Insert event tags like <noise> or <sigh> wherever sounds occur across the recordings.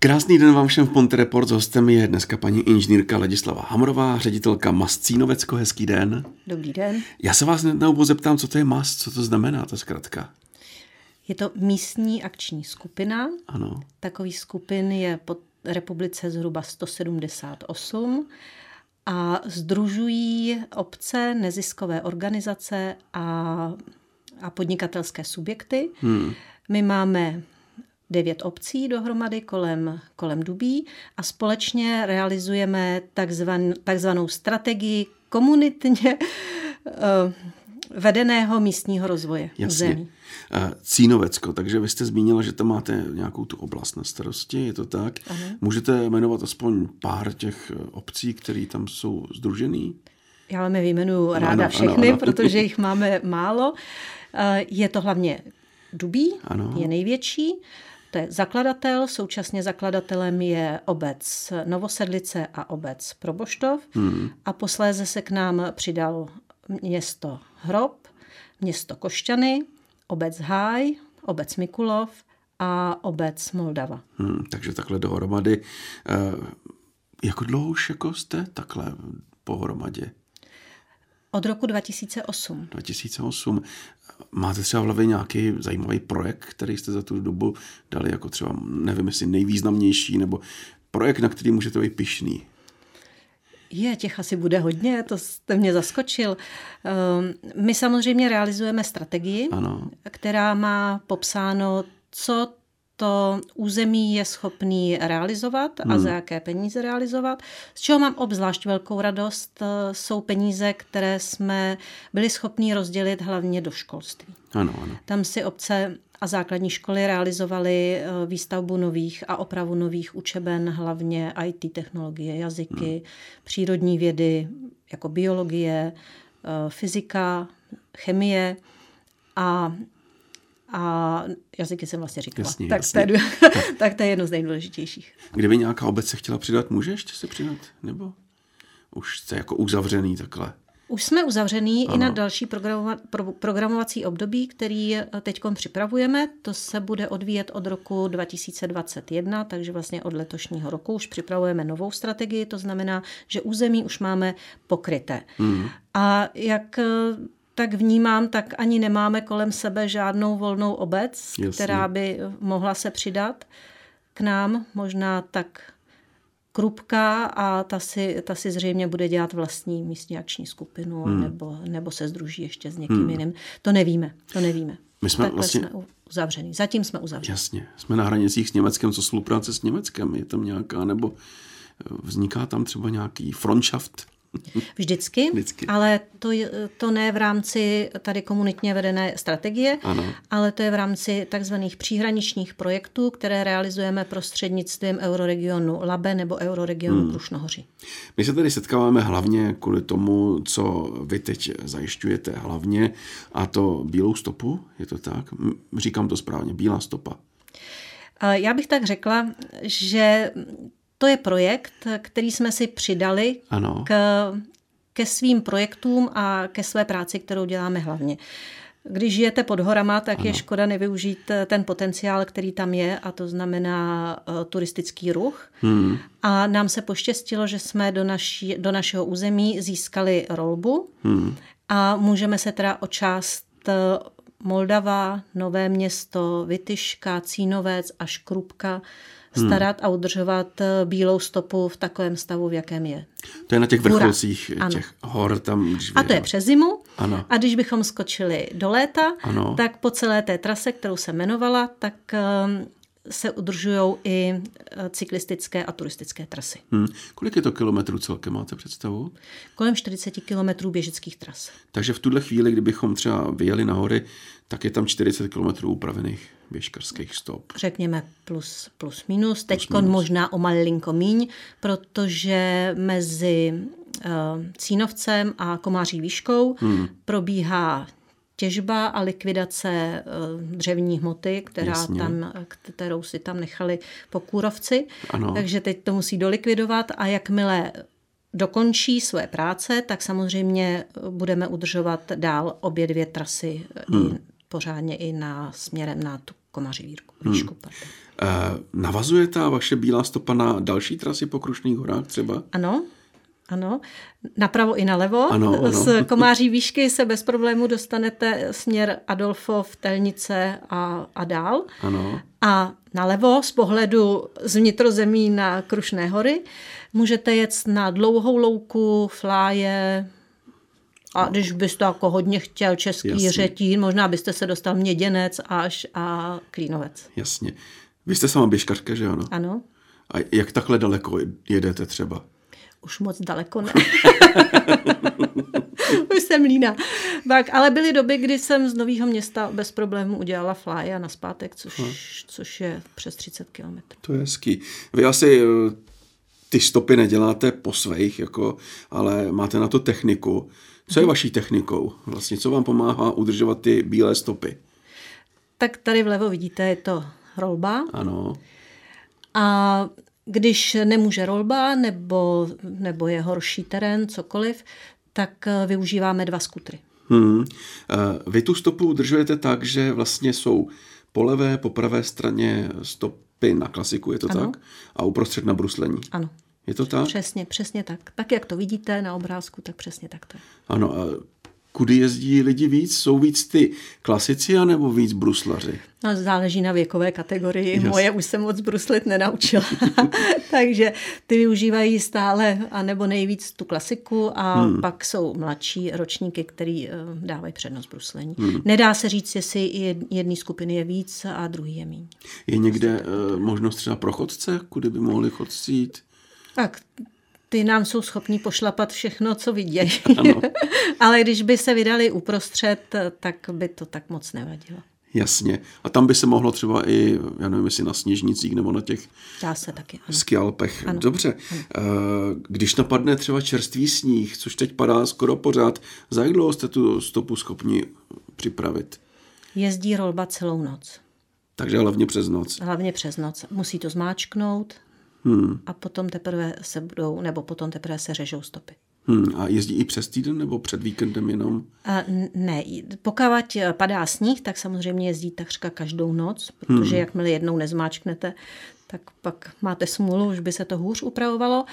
Krásný den vám všem v Ponte Report. S hostem je dneska paní inženýrka Ladislava Hamrová, ředitelka MAS Cínovecko. Hezký den. Dobrý den. Já se vás na úvod zeptám, co to je MAS, co to znamená, ta zkratka. Je to místní akční skupina. Ano. Takový skupin je po republice zhruba 178 a združují obce, neziskové organizace a, a podnikatelské subjekty. Hmm. My máme devět obcí dohromady kolem, kolem Dubí a společně realizujeme takzvan, takzvanou strategii komunitně uh, vedeného místního rozvoje Jasně. zemí. Cínovecko, takže vy jste zmínila, že tam máte nějakou tu oblast na starosti, je to tak? Ano. Můžete jmenovat aspoň pár těch eh, obcí, které tam jsou združený? Já vám je vyjmenuju ráda ano, všechny, ano, ano. protože jich máme málo. Eh, je to hlavně Dubí, ano. je největší. To je zakladatel, současně zakladatelem je obec Novosedlice a obec Proboštov hmm. a posléze se k nám přidal město Hrob, město Košťany, obec Háj, obec Mikulov a obec Moldava. Hmm, takže takhle dohromady. E, jako dlouho už jako jste takhle pohromadě? Od roku 2008. 2008. Máte třeba v hlavě nějaký zajímavý projekt, který jste za tu dobu dali jako třeba, nevím, jestli nejvýznamnější, nebo projekt, na který můžete být pišný? Je, těch asi bude hodně, to jste mě zaskočil. Ehm, my samozřejmě realizujeme strategii, ano. která má popsáno, co to území je schopný realizovat a hmm. za jaké peníze realizovat. Z čeho mám obzvlášť velkou radost, eh, jsou peníze, které jsme byli schopni rozdělit hlavně do školství. Ano, ano. Tam si obce a základní školy realizovaly eh, výstavbu nových a opravu nových učeben, hlavně IT technologie, jazyky, hmm. přírodní vědy, jako biologie, eh, fyzika, chemie a a jazyky jsem vlastně říkala. Jasně, tak, jasně. To je, <laughs> tak to je jedno z nejdůležitějších. Kdyby nějaká obec se chtěla přidat, může ještě se přidat? Nebo už jste jako uzavřený takhle? Už jsme uzavřený ano. i na další programova- pro- programovací období, který teď připravujeme. To se bude odvíjet od roku 2021, takže vlastně od letošního roku už připravujeme novou strategii. To znamená, že území už máme pokryté. Hmm. A jak tak vnímám, tak ani nemáme kolem sebe žádnou volnou obec, Jasně. která by mohla se přidat k nám. Možná tak Krupka a ta si, ta si zřejmě bude dělat vlastní místní akční skupinu hmm. nebo, nebo se združí ještě s někým hmm. jiným. To nevíme, to nevíme. My jsme Takhle vlastně... jsme uzavřený. Zatím jsme uzavřeni. Jasně. Jsme na hranicích s Německem, co spolupráce s Německem? Je tam nějaká, nebo vzniká tam třeba nějaký frontschaft? Vždycky, Vždycky. ale to, to ne v rámci tady komunitně vedené strategie, ano. ale to je v rámci takzvaných příhraničních projektů, které realizujeme prostřednictvím euroregionu Labe nebo euroregionu hmm. Krušnohoří. My se tady setkáváme hlavně kvůli tomu, co vy teď zajišťujete hlavně, a to bílou stopu, je to tak? Říkám to správně, bílá stopa. Já bych tak řekla, že to je projekt, který jsme si přidali ano. K, ke svým projektům a ke své práci, kterou děláme hlavně. Když žijete pod horama, tak ano. je škoda nevyužít ten potenciál, který tam je, a to znamená uh, turistický ruch. Hmm. A nám se poštěstilo, že jsme do, naší, do našeho území získali rolbu hmm. a můžeme se teda o část eh, Moldava, Nové město, Vytyška, Cínovec a Škrupka Hmm. starat a udržovat eh, bílou stopu v takovém stavu, v jakém je. To je na těch vrcholcích Hura. těch hor tam. Když a to je přes zimu. Ano. A když bychom skočili do léta, ano. tak po celé té trase, kterou jsem jmenovala, tak ehm, se udržují i eh, cyklistické a turistické trasy. Hmm. Kolik je to kilometrů celkem, máte představu? Kolem 40 kilometrů běžeckých tras. Takže v tuhle chvíli, kdybychom třeba vyjeli na hory, tak je tam 40 kilometrů upravených běžkarských stop. Řekněme plus, plus minus. Teď možná o malinko míň, protože mezi uh, Cínovcem a Komáří výškou hmm. probíhá těžba a likvidace eh, dřevní hmoty, která tam, kterou si tam nechali po kůrovci. Ano. Takže teď to musí dolikvidovat a jakmile dokončí své práce, tak samozřejmě budeme udržovat dál obě dvě trasy hmm pořádně i na směrem na tu komaří výšku. Hmm. Navazuje ta vaše bílá stopa na další trasy po Krušných horách třeba? Ano, ano, napravo i nalevo. Ano, ano. Z Komáří výšky se bez problému dostanete směr Adolfov, Telnice a, a dál. Ano. A nalevo z pohledu z vnitrozemí na Krušné hory můžete jet na dlouhou louku, fláje, a když byste jako hodně chtěl český Jasně. řetín, možná byste se dostal Měděnec až a Klínovec. Jasně. Vy jste sama běžkařka, že ano? Ano. A jak takhle daleko jedete třeba? Už moc daleko ne. <laughs> Už jsem líná. Tak, ale byly doby, kdy jsem z Nového města bez problémů udělala fly a naspátek, což, hmm. což je přes 30 kilometrů. To je hezký. Vy asi eh, ty stopy neděláte po svých, jako, ale máte na to techniku. Co je mhm. vaší technikou? Vlastně, co vám pomáhá udržovat ty bílé stopy? Tak tady vlevo vidíte, je to rolba. Ano. A když nemůže rolba nebo, nebo je horší terén, cokoliv, tak eh, využíváme dva skutry. Hmm. Eh, vy tu stopu udržujete tak, že vlastně jsou po levé, po pravé straně stopy na klasiku, je to ano. tak? A uprostřed na bruslení. Ano. Je to tak? Přesně, přesně tak. Tak, jak to vidíte na obrázku, tak přesně tak to je. Ano, a kudy jezdí lidi víc? Jsou víc ty klasici anebo víc bruslaři? No, záleží na věkové kategorii. Yes. Moje už se moc bruslit nenaučila. <laughs> Takže ty využívají stále, anebo nejvíc tu klasiku a hmm. pak jsou mladší ročníky, který uh, dávají přednost bruslení. Hmm. Nedá se říct, jestli jedné skupiny je víc a druhý je méně. Je někde uh, možnost třeba pro chodce, kudy by mohli chodci jít? Tak ty nám jsou schopní pošlapat všechno, co vidějí. <laughs> <laughs> Ale když by se vydali uprostřed, tak by to tak moc nevadilo. Jasně. A tam by se mohlo třeba i, já nevím, jestli na sněžnicích nebo na těch Dá se taky, ano. skialpech. Ano. Dobře. Ano. Eh, když napadne třeba čerstvý sníh, což teď padá skoro pořád, za jak dlouho jste tu stopu schopni připravit? Jezdí rolba celou noc. Takže hlavně přes noc. Hlavně přes noc. Musí to zmáčknout, Hmm. A potom teprve se budou, nebo potom teprve se řežou stopy. Hmm. A jezdí i přes týden nebo před víkendem jenom? A ne, pokud padá sníh, tak samozřejmě jezdí takřka každou noc, protože hmm. jakmile jednou nezmáčknete, tak pak máte smůlu, už by se to hůř upravovalo.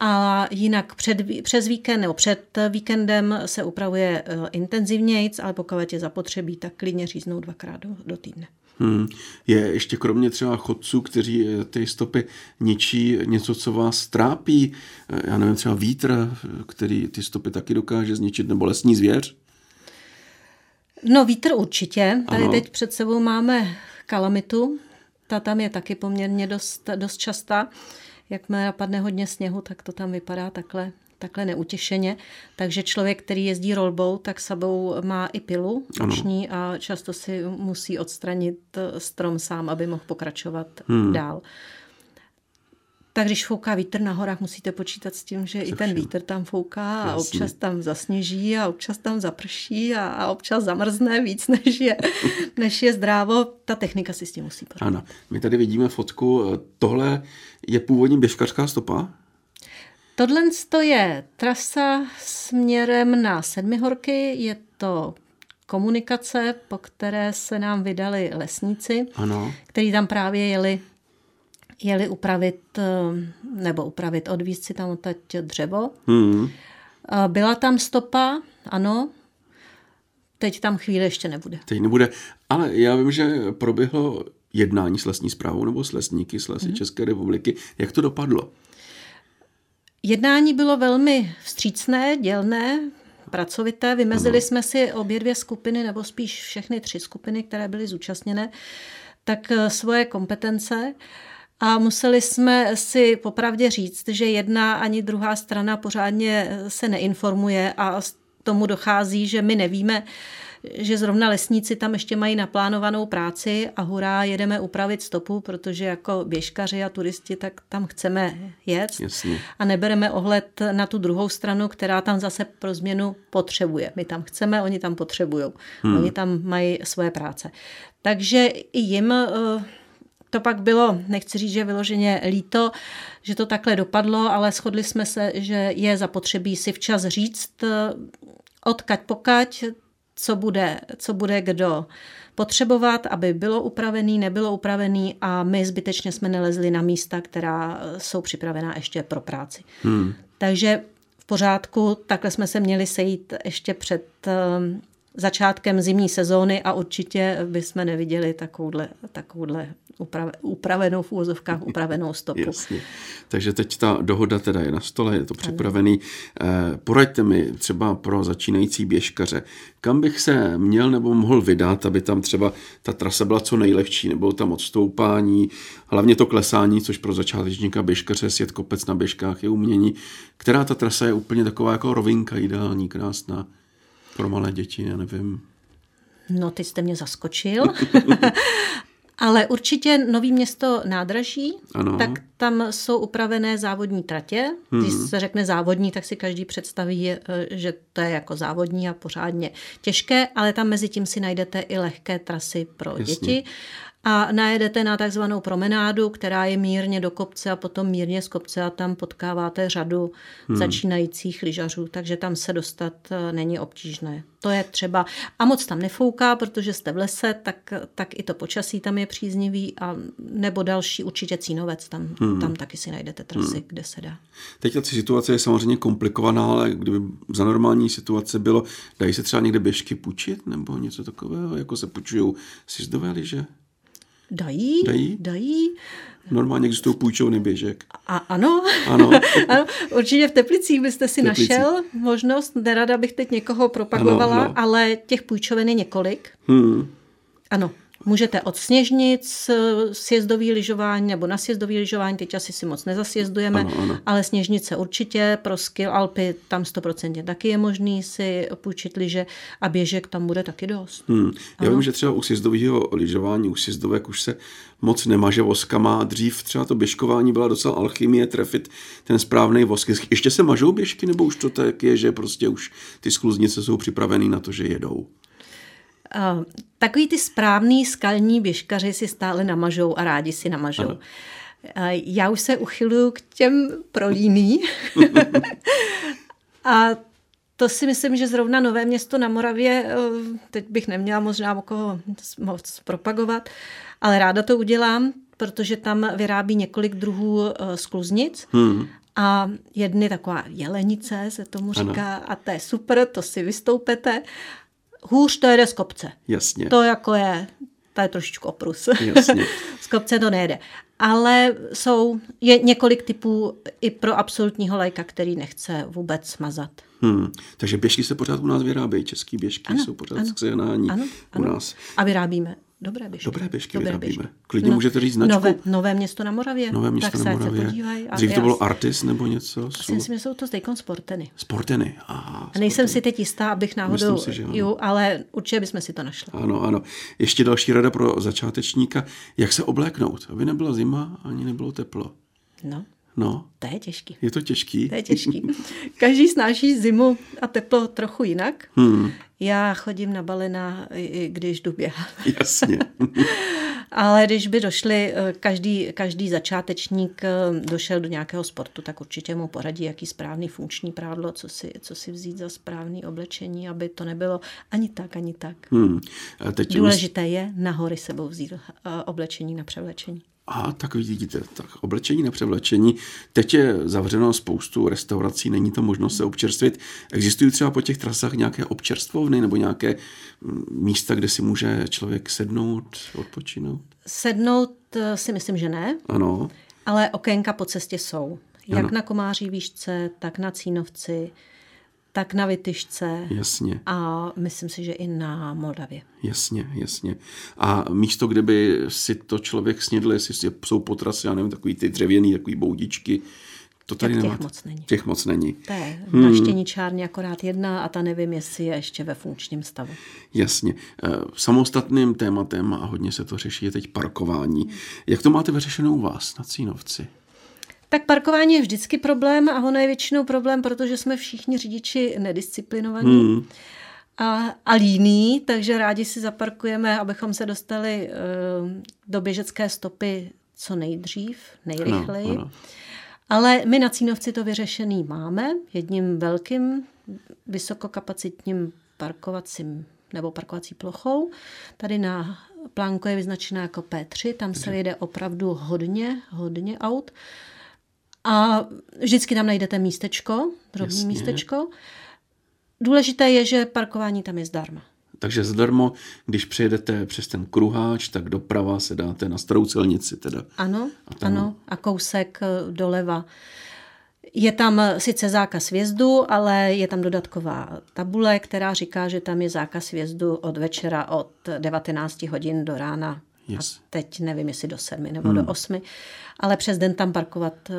A jinak před, přes víkend nebo před víkendem se upravuje uh, intenzivnějc, ale pokud je zapotřebí, tak klidně říznou dvakrát do, do týdne. Hmm. Je ještě kromě třeba chodců, kteří eh, ty stopy ničí, něco, co vás trápí? Eh, já nevím, třeba vítr, který ty stopy taky dokáže zničit, nebo lesní zvěř? No vítr určitě. Tady ano. teď před sebou máme kalamitu. Ta tam je taky poměrně dost, dost častá. Jakmile napadne hodně sněhu, tak to tam vypadá takhle takhle neutěšeně. Takže člověk, který jezdí rolbou, tak sebou má i pilu uční a často si musí odstranit strom sám, aby mohl pokračovat hmm. dál. Tak když fouká vítr na horách, musíte počítat s tím, že Se i ten vítr tam fouká a Jasně. občas tam zasněží a občas tam zaprší a, a občas zamrzne víc, <laughs> než je, než je zdrávo. Ta technika si s tím musí pořádat. Ano, my tady vidíme fotku. Tohle je původní běžkařská stopa? Tohle je trasa směrem na Sedmihorky, je to komunikace, po které se nám vydali lesníci, ano. kteří tam právě jeli, jeli upravit, eh, nebo upravit, odvízt si tam odtať dřevo. Hmm. Byla tam stopa, ano, teď tam chvíli ještě nebude. Teď nebude, ale já vím, že proběhlo jednání s lesní zprávou nebo s lesníky z lesy hmm. České republiky. Jak to dopadlo? Jednání bylo velmi vstřícné, dělné, pracovité. Vymezili jsme si obě dvě skupiny, nebo spíš všechny tři skupiny, které byly zúčastněné, tak eh, svoje kompetence. A museli jsme si popravdě říct, že jedna ani druhá strana pořádně eh, se neinformuje a tomu dochází, že my nevíme, že zrovna lesníci tam ještě mají naplánovanou práci a hurá, jedeme upravit stopu, protože jako běžkaři a turisti, tak tam chceme jet Jasně. a nebereme ohled na tu druhou stranu, která tam zase pro změnu potřebuje. My tam chceme, oni tam potřebují. Hmm. Oni tam mají svoje práce. Takže i jim eh, to pak bylo, nechci říct, že vyloženě líto, že to takhle dopadlo, ale shodli jsme se, že je zapotřebí si včas říct, eh, odkaď pokaď co bude, co bude kdo potřebovat, aby bylo upravený, nebylo upravený a my zbytečně jsme nelezli na místa, která jsou připravená ještě pro práci. Hmm. Takže v pořádku, takhle jsme se měli sejít ještě před um, začátkem zimní sezóny a určitě bychom neviděli takovouhle, takovouhle upravenou v úvozovkách upravenou stopu. Jasně. Takže teď ta dohoda teda je na stole, je to připravený. Eh, poraďte mi třeba pro začínající běžkaře, kam bych se měl nebo mohl vydat, aby tam třeba ta trasa byla co nejlehčí, nebylo tam odstoupání, hlavně to klesání, což pro začátečníka běžkaře sjet kopec na běžkách je umění. Která ta trasa je úplně taková jako rovinka, ideální, krásná pro malé děti, já nevím. No, ty jste mě zaskočil. <laughs> Ale určitě Nový město nádraží, ano. tak tam jsou upravené závodní tratě. Hmm. Když se řekne závodní, tak si každý představí, eh, že to je jako závodní a pořádně těžké, ale tam mezi tím si najdete i lehké trasy pro Jasně. děti a najedete na takzvanou promenádu, která je mírně do kopce a potom mírně z kopce a tam potkáváte řadu hmm. začínajících lyžařů, takže tam se dostat eh, není obtížné. To je třeba, a moc tam nefouká, protože jste v lese, tak, tak i to počasí tam je příznivý a nebo další určitě Cínovec, tam, hmm. tam taky si najdete trasy, hmm. kde se dá. Teď ta situace je samozřejmě komplikovaná, ale kdyby za normální situace bylo, dají se třeba někde běžky půjčit nebo něco takového, jako se půjčují sjezdové lyže? Dají, dají. dají. Normálně existují půjčovny běžek. A, ano. Ano. <laughs> ano. Určitě v Teplicích byste si Teplicích. našel možnost, nerada bych teď někoho propagovala, ano, ano. ale těch půjčoven je několik. Hmm. Ano. Můžete od sněžnic, sjezdový lyžování nebo na sjezdový lyžování, teď asi si moc nezasjezdujeme, ano, ano. ale sněžnice určitě, pro skill Alpy tam 100% taky je možný si půjčit lyže a běžek tam bude taky dost. Hmm. Já ano. vím, že třeba u sjezdového lyžování, u sjezdovek už se moc nemaže voskama. Dřív třeba to běžkování byla docela alchymie, trefit ten správný vosk. Ještě se mažou běžky, nebo už to tak je, že prostě už ty skluznice jsou připravený na to, že jedou? Uh, takový ty správný skalní běžkaři si stále namažou a rádi si namažou. Uh, já už se uchyluju k těm prolíný. <laughs> a to si myslím, že zrovna Nové město na Moravě, uh, teď bych neměla možná okolo moc propagovat, ale ráda to udělám, protože tam vyrábí několik druhů uh, skluznic. Hmm. A jedny taková jelenice se tomu říká ano. a to je super, to si vystoupete hůř to jede z kopce. Jasně. To jako je, to je trošičku oprus. Jasně. <laughs> z kopce to nejde. Ale jsou, je několik typů i pro absolutního lajka, který nechce vůbec smazat. Hmm. Takže běžky se pořád u nás vyrábějí, český běžky ano, jsou pořád ano, k ano, u ano. nás. A vyrábíme Dobré běžky. Dobré běžky Dobré vyrábíme. Běžky. Klidně no, můžete říct značku. Nové, nové město na Moravě. Nové město tak na Moravě. Podívaj, Dřív to bylo Artis nebo něco? Asi myslím, že jsou to teď Sporteny. Sporteny, aha. A nejsem si teď jistá, abych náhodou, si, že jo, ale určitě bychom si to našli. Ano, ano. Ještě další rada pro začátečníka. Jak se obléknout, aby nebyla zima, ani nebylo teplo. No. No. To je těžký. Je to těžký? To je těžký. Každý snáší zimu a teplo trochu jinak. Hmm. Já chodím na balena, když jdu běhat. Jasně. <laughs> Ale když by došli, eh, každý, každý začátečník eh, došel do nějakého sportu, tak určitě mu poradí, jaký správný funkční prádlo, co si, co si vzít za správný oblečení, aby to nebylo ani tak, ani tak. Hmm. A teď Důležité je nahory sebou vzít eh, oblečení na převlečení. A tak vidíte, tak oblečení na převlečení. Teď je zavřeno spoustu restaurací, není to možnost se občerstvit. Existují třeba po těch trasách nějaké občerstvovny nebo nějaké mm, místa, kde si může člověk sednout, odpočinout? Sednout eh, si myslím, že ne. Ano. Ale okénka po cestě jsou. Jak ano. na Komáří výšce, tak na Cínovci tak na Vytyšce. Jasně. A myslím si, že i na Moldavě. Jasně, jasně. A místo, kde by si to člověk snědl, jestli jsou potrasy, já nevím, takový ty dřevěný, takový boudičky, to tady těch nemáte. moc není. Těch moc není. To je hmm. na štěničárně akorát jedna a ta nevím, jestli je ještě ve funkčním stavu. Jasně. Eh, samostatným tématem a hodně se to řeší je teď parkování. Jak to máte vyřešeno u vás na Cínovci? Tak parkování je vždycky problém a ono je většinou problém, protože jsme všichni řidiči nedisciplinovaní. Hmm. A, a líný, takže rádi si zaparkujeme, abychom se dostali uh, do běžecké stopy co nejdřív, nejrychleji. Ano, ano. Ale my na Cínovci to vyřešený máme jedním velkým vysokokapacitním parkovacím nebo parkovací plochou. Tady na plánku je vyznačená jako P3, tam se jede opravdu hodně, hodně aut. A vždycky tam najdete místečko, drobné místečko. Důležité je, že parkování tam je zdarma. Takže zdarma, když přejedete přes ten kruháč, tak doprava se dáte na starou silnici teda. Ano, a tam... ano, a kousek eh, doleva. Je tam sice zákaz vjezdu, ale je tam dodatková tabule, která říká, že tam je zákaz vjezdu od večera od 19 hodin do rána. Yes. A teď nevím, jestli do 7 nebo hmm. do 8, ale přes den tam parkovat eh,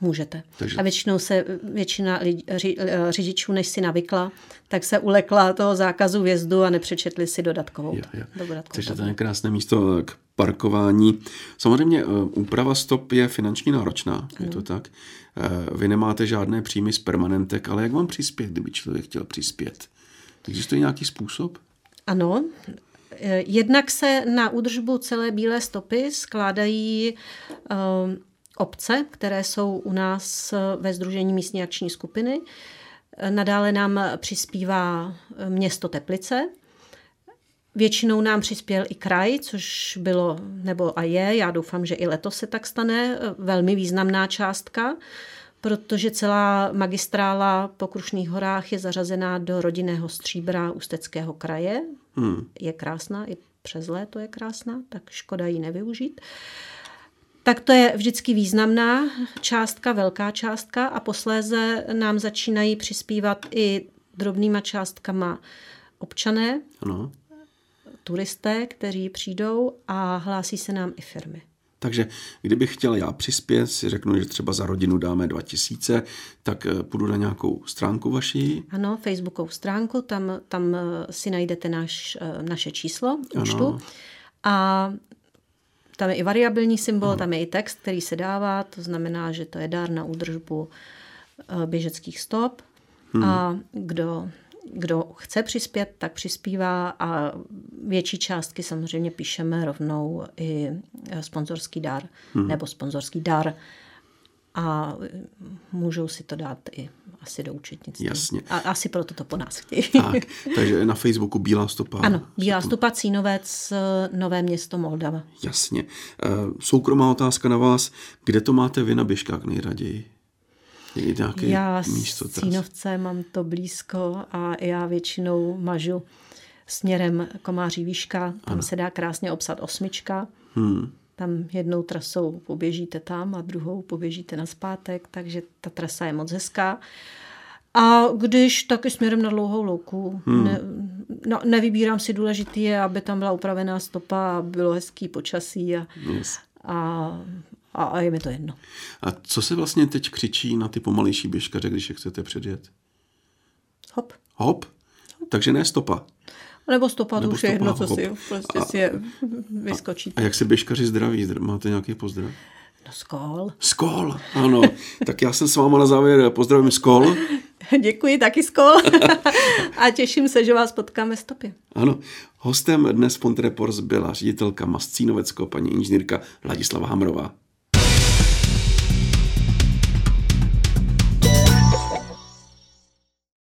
můžete. Takže... A většinou se většina lidi, ři, eh, řidičů, než si navykla, tak se ulekla toho zákazu vjezdu a nepřečetli si dodatkovou. Jo, jo. dodatkovou Takže to je krásné místo k parkování. Samozřejmě eh, úprava stop je finančně náročná, ano. je to tak. Vy nemáte žádné příjmy z permanentek, ale jak vám přispět, kdyby člověk chtěl přispět? Existuje nějaký způsob? Ano, Jednak se na údržbu celé bílé stopy skládají obce, které jsou u nás ve Združení místní akční skupiny. Nadále nám přispívá město Teplice. Většinou nám přispěl i kraj, což bylo nebo a je, já doufám, že i letos se tak stane, velmi významná částka, protože celá magistrála po Krušných horách je zařazená do rodinného stříbra Ústeckého kraje. Hmm. Je krásná, i přes léto je krásná, tak škoda ji nevyužít. Tak to je vždycky významná částka, velká částka a posléze nám začínají přispívat i drobnýma částkama občané, ano. turisté, kteří přijdou a hlásí se nám i firmy. Takže kdybych chtěl já přispět, si řeknu, že třeba za rodinu dáme 2000, tak eh, půjdu na nějakou stránku vaší. Ano, facebookovou stránku, tam, tam eh, si najdete naš, eh, naše číslo účtu. Ano. A tam je i variabilní symbol, Aha. tam je i text, který se dává, to znamená, že to je dár na údržbu běžeckých stop. Hmm. A kdo, kdo chce přispět, tak přispívá a větší částky samozřejmě píšeme rovnou i eh, sponzorský dar hmm. nebo sponzorský dar a můžou si to dát i asi do účetnictví. Jasně. A asi proto to po nás chtějí. Tak, takže na Facebooku Bílá stopa. Ano, Bílá stopa Cínovec, Nové město Moldava. Jasně. Eh, soukromá otázka na vás. Kde to máte vy na běžkách nejraději? Nějaké já místo s Cínovce mám to blízko a já většinou mažu směrem Komáří výška. Tam ano. se dá krásně obsat osmička. Hmm tam jednou trasou poběžíte tam a druhou poběžíte na zpátek, takže ta trasa je moc hezká. A když taky směrem na dlouhou louku, hmm. ne, no, nevybírám si důležitý je, aby tam byla upravená stopa a bylo hezký počasí a, yes. a, a, a je mi to jedno. A co se vlastně teď křičí na ty pomalejší běžkaře, když je chcete předjet? Hop. Hop? Takže ne stopa. Nebo stopa, to už je jedno, co si prostě a, si je vyskočí. A, a jak se běžkaři zdraví? Máte nějaký pozdrav? No skol. Skol, ano. tak já jsem s váma na závěr pozdravím skol. <laughs> Děkuji, taky skol. <laughs> a těším se, že vás potkáme stopě. Ano. Hostem dnes Pontrepors byla ředitelka Mascínovecko, paní inženýrka Ladislava Hamrová.